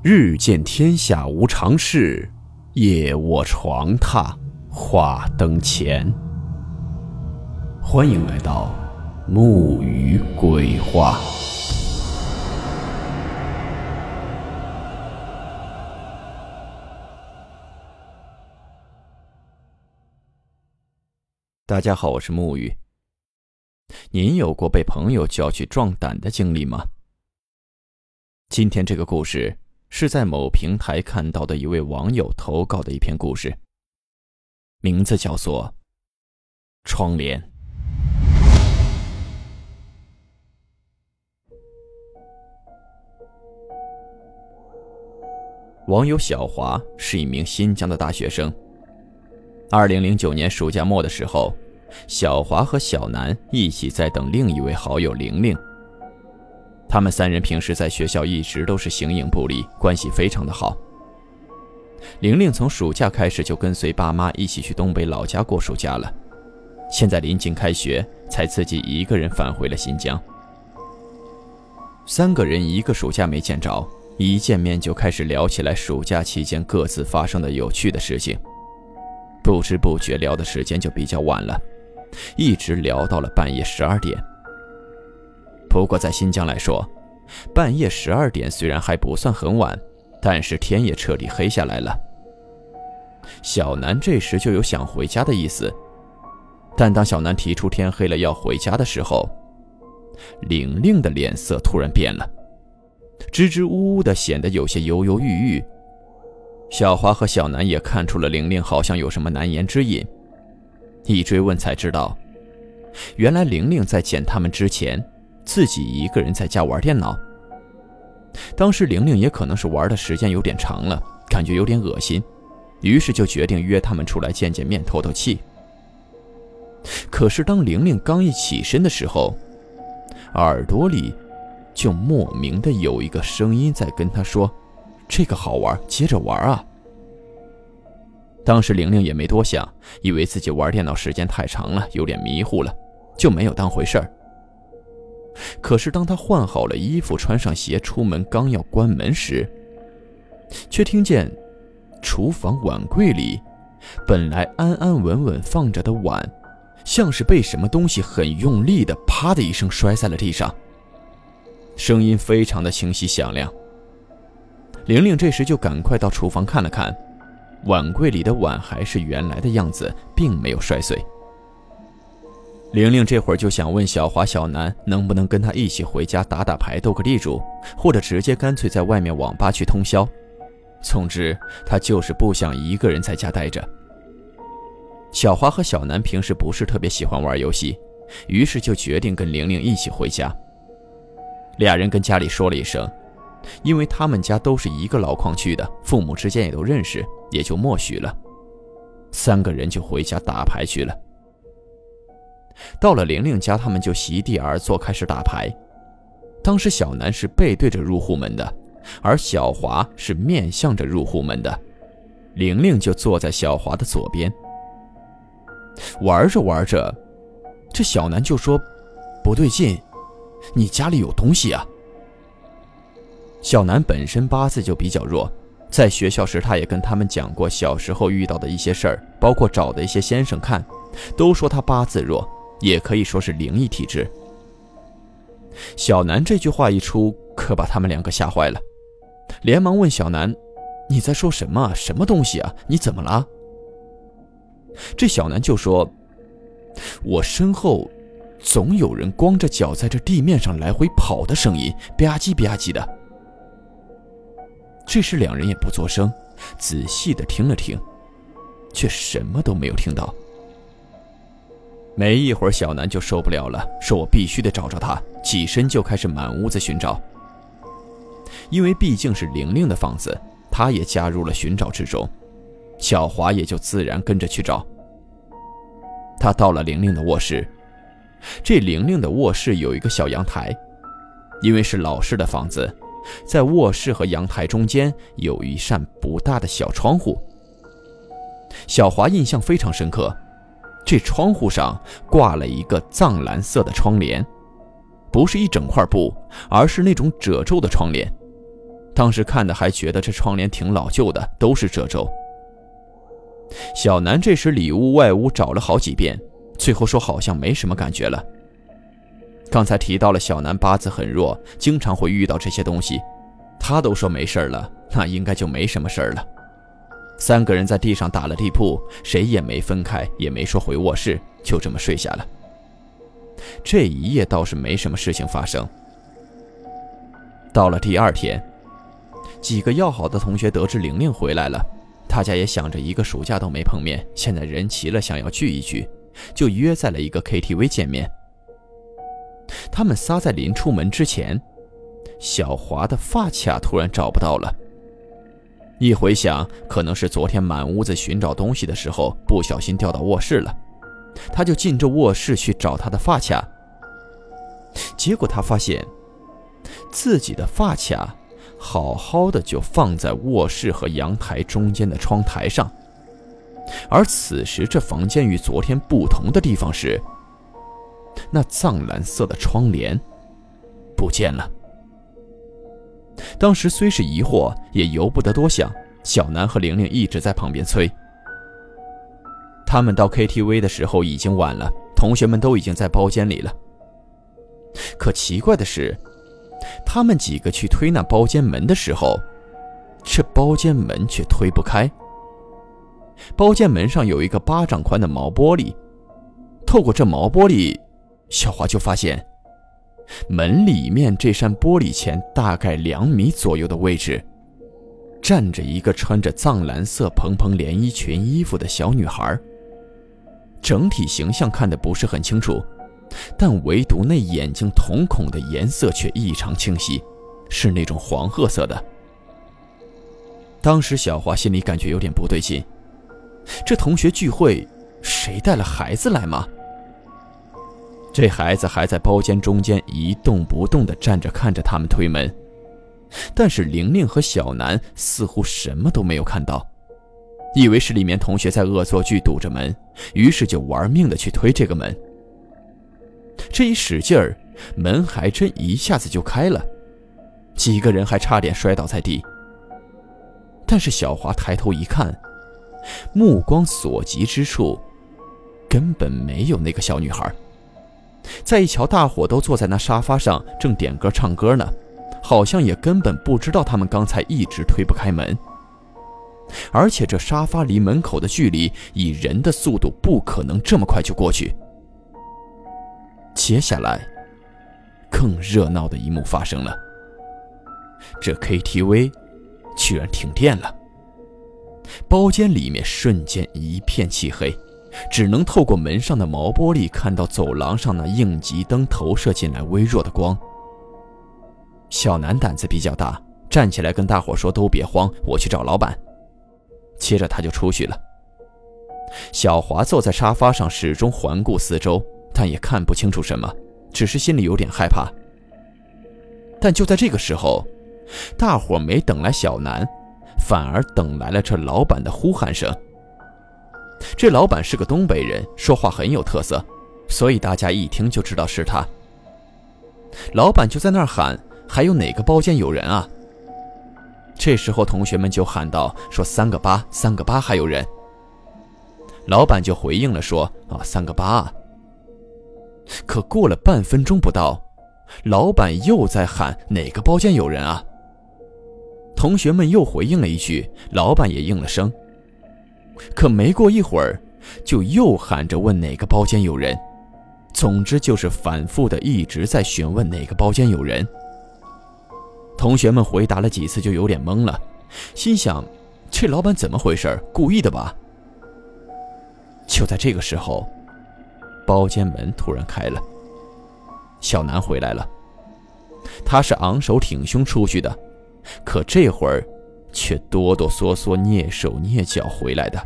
日见天下无常事，夜卧床榻话灯前。欢迎来到木鱼鬼话。大家好，我是木鱼。您有过被朋友叫去壮胆的经历吗？今天这个故事。是在某平台看到的一位网友投稿的一篇故事，名字叫做《窗帘》。网友小华是一名新疆的大学生。二零零九年暑假末的时候，小华和小南一起在等另一位好友玲玲。他们三人平时在学校一直都是形影不离，关系非常的好。玲玲从暑假开始就跟随爸妈一起去东北老家过暑假了，现在临近开学，才自己一个人返回了新疆。三个人一个暑假没见着，一见面就开始聊起来暑假期间各自发生的有趣的事情，不知不觉聊的时间就比较晚了，一直聊到了半夜十二点。不过在新疆来说，半夜十二点虽然还不算很晚，但是天也彻底黑下来了。小南这时就有想回家的意思，但当小南提出天黑了要回家的时候，玲玲的脸色突然变了，支支吾吾的，显得有些犹犹豫豫。小华和小南也看出了玲玲好像有什么难言之隐，一追问才知道，原来玲玲在见他们之前。自己一个人在家玩电脑。当时玲玲也可能是玩的时间有点长了，感觉有点恶心，于是就决定约他们出来见见面、透透气。可是当玲玲刚一起身的时候，耳朵里就莫名的有一个声音在跟她说：“这个好玩，接着玩啊。”当时玲玲也没多想，以为自己玩电脑时间太长了，有点迷糊了，就没有当回事儿。可是，当他换好了衣服，穿上鞋出门，刚要关门时，却听见厨房碗柜里本来安安稳稳放着的碗，像是被什么东西很用力的“啪”的一声摔在了地上，声音非常的清晰响亮。玲玲这时就赶快到厨房看了看，碗柜里的碗还是原来的样子，并没有摔碎。玲玲这会儿就想问小华、小南能不能跟她一起回家打打牌、斗个地主，或者直接干脆在外面网吧去通宵。总之，她就是不想一个人在家待着。小华和小南平时不是特别喜欢玩游戏，于是就决定跟玲玲一起回家。俩人跟家里说了一声，因为他们家都是一个老矿区的，父母之间也都认识，也就默许了。三个人就回家打牌去了。到了玲玲家，他们就席地而坐，开始打牌。当时小南是背对着入户门的，而小华是面向着入户门的，玲玲就坐在小华的左边。玩着玩着，这小南就说：“不对劲，你家里有东西啊！”小南本身八字就比较弱，在学校时他也跟他们讲过小时候遇到的一些事儿，包括找的一些先生看，都说他八字弱。也可以说是灵异体质。小南这句话一出，可把他们两个吓坏了，连忙问小南：“你在说什么？什么东西啊？你怎么了？”这小南就说：“我身后总有人光着脚在这地面上来回跑的声音，吧唧吧唧的。”这时两人也不作声，仔细的听了听，却什么都没有听到。没一会儿，小南就受不了了，说：“我必须得找着他。”起身就开始满屋子寻找。因为毕竟是玲玲的房子，他也加入了寻找之中。小华也就自然跟着去找。他到了玲玲的卧室，这玲玲的卧室有一个小阳台，因为是老式的房子，在卧室和阳台中间有一扇不大的小窗户。小华印象非常深刻。这窗户上挂了一个藏蓝色的窗帘，不是一整块布，而是那种褶皱的窗帘。当时看的还觉得这窗帘挺老旧的，都是褶皱。小南这时里屋外屋找了好几遍，最后说好像没什么感觉了。刚才提到了小南八字很弱，经常会遇到这些东西，他都说没事了，那应该就没什么事了。三个人在地上打了地铺，谁也没分开，也没说回卧室，就这么睡下了。这一夜倒是没什么事情发生。到了第二天，几个要好的同学得知玲玲回来了，大家也想着一个暑假都没碰面，现在人齐了，想要聚一聚，就约在了一个 KTV 见面。他们仨在临出门之前，小华的发卡突然找不到了。一回想，可能是昨天满屋子寻找东西的时候不小心掉到卧室了，他就进这卧室去找他的发卡。结果他发现，自己的发卡好好的就放在卧室和阳台中间的窗台上，而此时这房间与昨天不同的地方是。那藏蓝色的窗帘不见了。当时虽是疑惑，也由不得多想。小南和玲玲一直在旁边催。他们到 KTV 的时候已经晚了，同学们都已经在包间里了。可奇怪的是，他们几个去推那包间门的时候，这包间门却推不开。包间门上有一个巴掌宽的毛玻璃，透过这毛玻璃。小华就发现，门里面这扇玻璃前大概两米左右的位置，站着一个穿着藏蓝色蓬蓬连衣裙衣服的小女孩。整体形象看得不是很清楚，但唯独那眼睛瞳孔的颜色却异常清晰，是那种黄褐色的。当时小华心里感觉有点不对劲，这同学聚会，谁带了孩子来吗？这孩子还在包间中间一动不动地站着，看着他们推门。但是玲玲和小南似乎什么都没有看到，以为是里面同学在恶作剧堵着门，于是就玩命地去推这个门。这一使劲儿，门还真一下子就开了，几个人还差点摔倒在地。但是小华抬头一看，目光所及之处，根本没有那个小女孩。再一瞧，大伙都坐在那沙发上，正点歌唱歌呢，好像也根本不知道他们刚才一直推不开门。而且这沙发离门口的距离，以人的速度不可能这么快就过去。接下来，更热闹的一幕发生了，这 KTV 居然停电了，包间里面瞬间一片漆黑。只能透过门上的毛玻璃看到走廊上那应急灯投射进来微弱的光。小南胆子比较大，站起来跟大伙说：“都别慌，我去找老板。”接着他就出去了。小华坐在沙发上，始终环顾四周，但也看不清楚什么，只是心里有点害怕。但就在这个时候，大伙没等来小南，反而等来了这老板的呼喊声。这老板是个东北人，说话很有特色，所以大家一听就知道是他。老板就在那儿喊：“还有哪个包间有人啊？”这时候同学们就喊道：“说三个八，三个八还有人。”老板就回应了说：“啊，三个八。”啊。”可过了半分钟不到，老板又在喊：“哪个包间有人啊？”同学们又回应了一句，老板也应了声。可没过一会儿，就又喊着问哪个包间有人。总之就是反复的一直在询问哪个包间有人。同学们回答了几次就有点懵了，心想：这老板怎么回事？故意的吧？就在这个时候，包间门突然开了。小南回来了，他是昂首挺胸出去的，可这会儿。却哆哆嗦嗦、蹑手蹑脚回来的。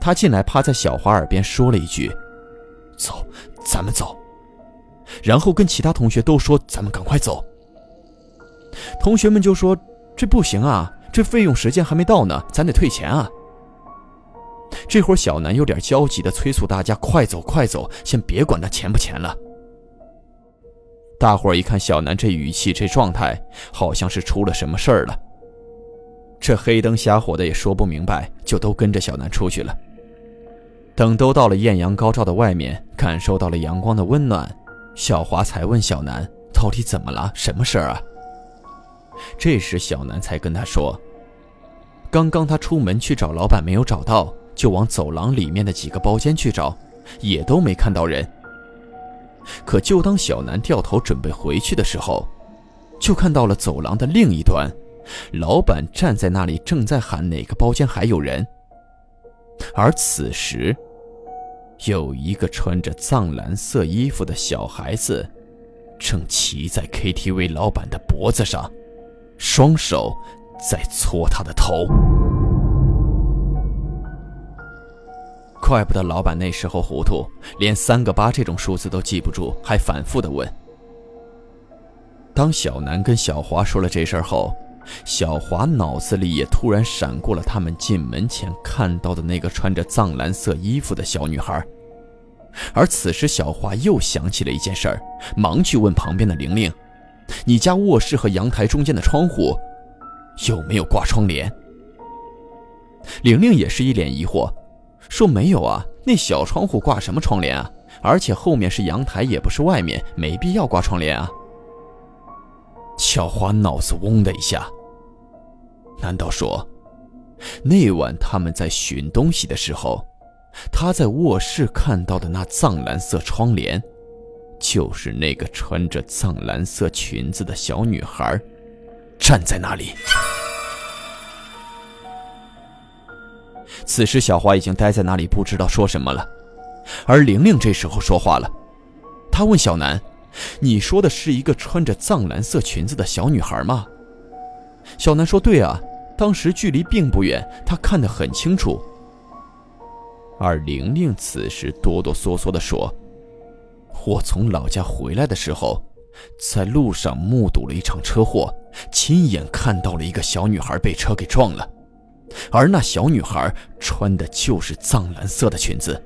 他进来，趴在小华耳边说了一句：“走，咱们走。”然后跟其他同学都说：“咱们赶快走。”同学们就说：“这不行啊，这费用时间还没到呢，咱得退钱啊。”这会儿小南有点焦急的催促大家：“快走，快走，先别管那钱不钱了。”大伙儿一看小南这语气、这状态，好像是出了什么事儿了。这黑灯瞎火的也说不明白，就都跟着小南出去了。等都到了艳阳高照的外面，感受到了阳光的温暖，小华才问小南：“到底怎么了？什么事儿啊？”这时小南才跟他说：“刚刚他出门去找老板，没有找到，就往走廊里面的几个包间去找，也都没看到人。”可就当小南掉头准备回去的时候，就看到了走廊的另一端，老板站在那里，正在喊哪个包间还有人。而此时，有一个穿着藏蓝色衣服的小孩子，正骑在 KTV 老板的脖子上，双手在搓他的头。怪不得老板那时候糊涂，连三个八这种数字都记不住，还反复的问。当小南跟小华说了这事儿后，小华脑子里也突然闪过了他们进门前看到的那个穿着藏蓝色衣服的小女孩。而此时，小华又想起了一件事儿，忙去问旁边的玲玲：“你家卧室和阳台中间的窗户有没有挂窗帘？”玲玲也是一脸疑惑。说没有啊，那小窗户挂什么窗帘啊？而且后面是阳台，也不是外面，没必要挂窗帘啊。小花脑子嗡的一下。难道说，那晚他们在寻东西的时候，他在卧室看到的那藏蓝色窗帘，就是那个穿着藏蓝色裙子的小女孩，站在那里？此时，小华已经呆在那里，不知道说什么了。而玲玲这时候说话了，她问小南：“你说的是一个穿着藏蓝色裙子的小女孩吗？”小南说：“对啊，当时距离并不远，他看得很清楚。”而玲玲此时哆哆嗦嗦地说：“我从老家回来的时候，在路上目睹了一场车祸，亲眼看到了一个小女孩被车给撞了。”而那小女孩穿的就是藏蓝色的裙子，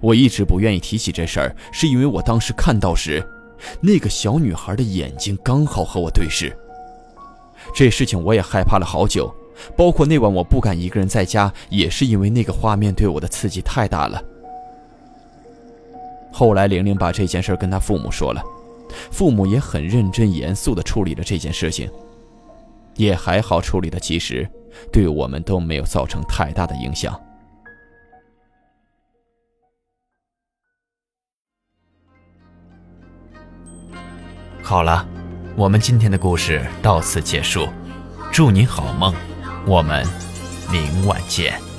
我一直不愿意提起这事儿，是因为我当时看到时，那个小女孩的眼睛刚好和我对视。这事情我也害怕了好久，包括那晚我不敢一个人在家，也是因为那个画面对我的刺激太大了。后来玲玲把这件事跟她父母说了，父母也很认真严肃地处理了这件事情，也还好处理的及时。对我们都没有造成太大的影响。好了，我们今天的故事到此结束，祝您好梦，我们明晚见。